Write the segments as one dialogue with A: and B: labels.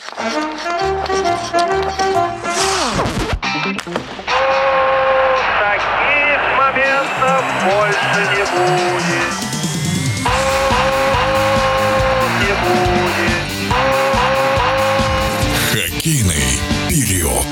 A: Таких моментов больше не будет. Не будет.
B: Хоккейный период.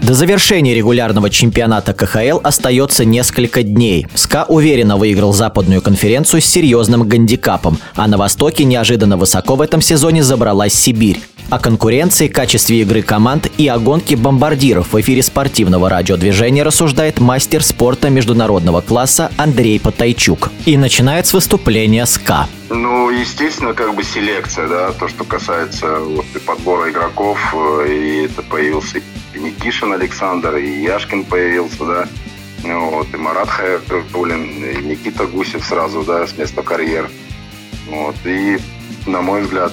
C: До завершения регулярного чемпионата КХЛ остается несколько дней. СКА уверенно выиграл западную конференцию с серьезным гандикапом, а на Востоке неожиданно высоко в этом сезоне забралась Сибирь. О конкуренции, качестве игры команд и о гонке бомбардиров в эфире спортивного радиодвижения рассуждает мастер спорта международного класса Андрей Потайчук. И начинает с выступления СКА.
D: Ну, естественно, как бы селекция, да, то, что касается вот, и подбора игроков, э, и это появился и Никишин Александр, и Яшкин появился, да, ну, вот, и Марат Хайрулин, и Никита Гусев сразу, да, с места карьер. Вот, и, на мой взгляд,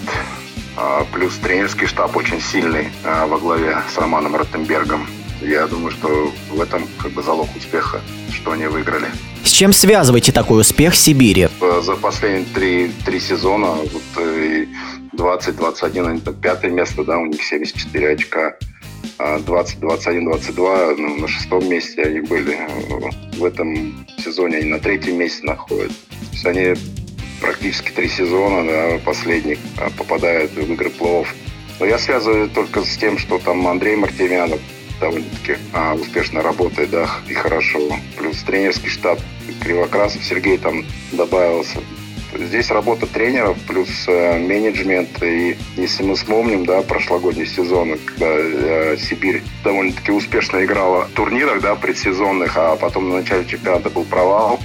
D: плюс тренерский штаб очень сильный а, во главе с Романом Ротенбергом. Я думаю, что в этом как бы залог успеха, что они выиграли.
C: С чем связываете такой успех Сибири?
D: Э, За последние три, три сезона, вот, э, 20-21, они там пятое место, да, у них 74 очка. А 20, 21, 22, ну, на шестом месте они были. Э, В этом сезоне они на третьем месте находятся. То есть они практически три сезона, да, последних, а, попадают в игры плей-офф. Но я связываю только с тем, что там Андрей Мартемянов довольно-таки а, успешно работает, да, и хорошо. Плюс тренерский штаб Кривокрасов Сергей там добавился. Здесь работа тренеров плюс э, менеджмент. И если мы вспомним, да, прошлогодний сезон, когда э, Сибирь довольно-таки успешно играла в турнирах, да, предсезонных, а потом на начале чемпионата был провал.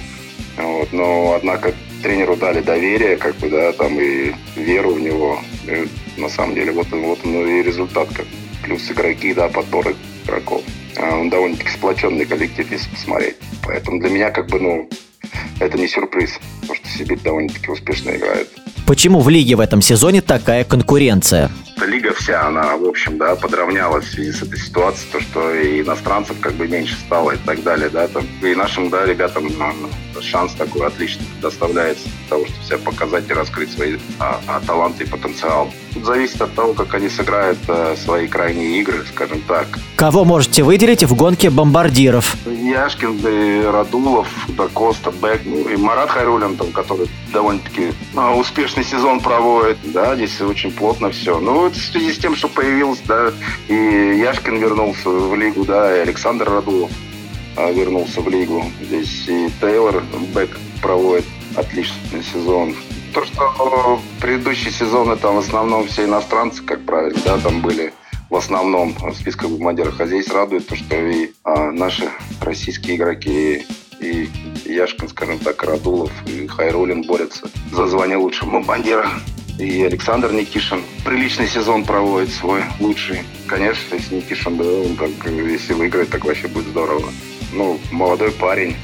D: Вот, но, однако, тренеру дали доверие, как бы, да, там и веру в него. И, на самом деле, вот, вот он и результат. Как, плюс игроки, да, подбор игроков. А, Он довольно-таки сплоченный коллектив, если посмотреть. Поэтому для меня, как бы, ну, это не сюрприз, потому что Сибирь довольно-таки успешно играет.
C: Почему в лиге в этом сезоне такая конкуренция?
D: Лига вся, она, в общем, да, подравнялась в связи с этой ситуацией, то, что и иностранцев как бы меньше стало и так далее, да, там, и нашим, да, ребятам а, шанс такой отличный предоставляется для того, чтобы себя показать и раскрыть свои а, а, таланты и потенциал. Тут зависит от того, как они сыграют а, свои крайние игры, скажем так.
C: Кого можете выделить в гонке бомбардиров?
D: Яшкин, Радулов, да Коста, Бек, ну и Марат Хайрулин, там, который довольно-таки а, успешный сезон проводит. Да, здесь очень плотно все. Ну, вот в связи с тем, что появился, да, и Яшкин вернулся в лигу, да, и Александр Радулов а, вернулся в лигу. Здесь и Тейлор Бек проводит отличный сезон. То, что предыдущие сезоны там в основном все иностранцы, как правило, да, там были в основном в списках бомбардиров. А здесь радует то, что и а, наши российские игроки, и Яшкин, скажем так, Радулов, и Хайрулин борются за звание лучшего бомбардира. И Александр Никишин приличный сезон проводит свой лучший. Конечно, если Никишин, да, он как, если выиграет, так вообще будет здорово. Ну, молодой парень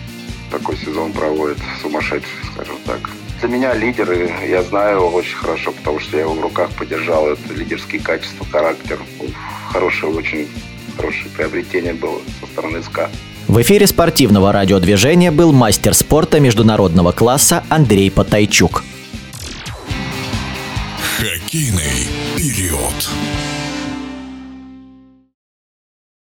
D: такой сезон проводит, сумасшедший, скажем так. Для меня лидер, и я знаю его очень хорошо, потому что я его в руках подержал. Это лидерские качества, характер. Хорошее, очень хорошее приобретение было со стороны СКА.
C: В эфире спортивного радиодвижения был мастер спорта международного класса Андрей Потайчук.
B: Хоккейный период.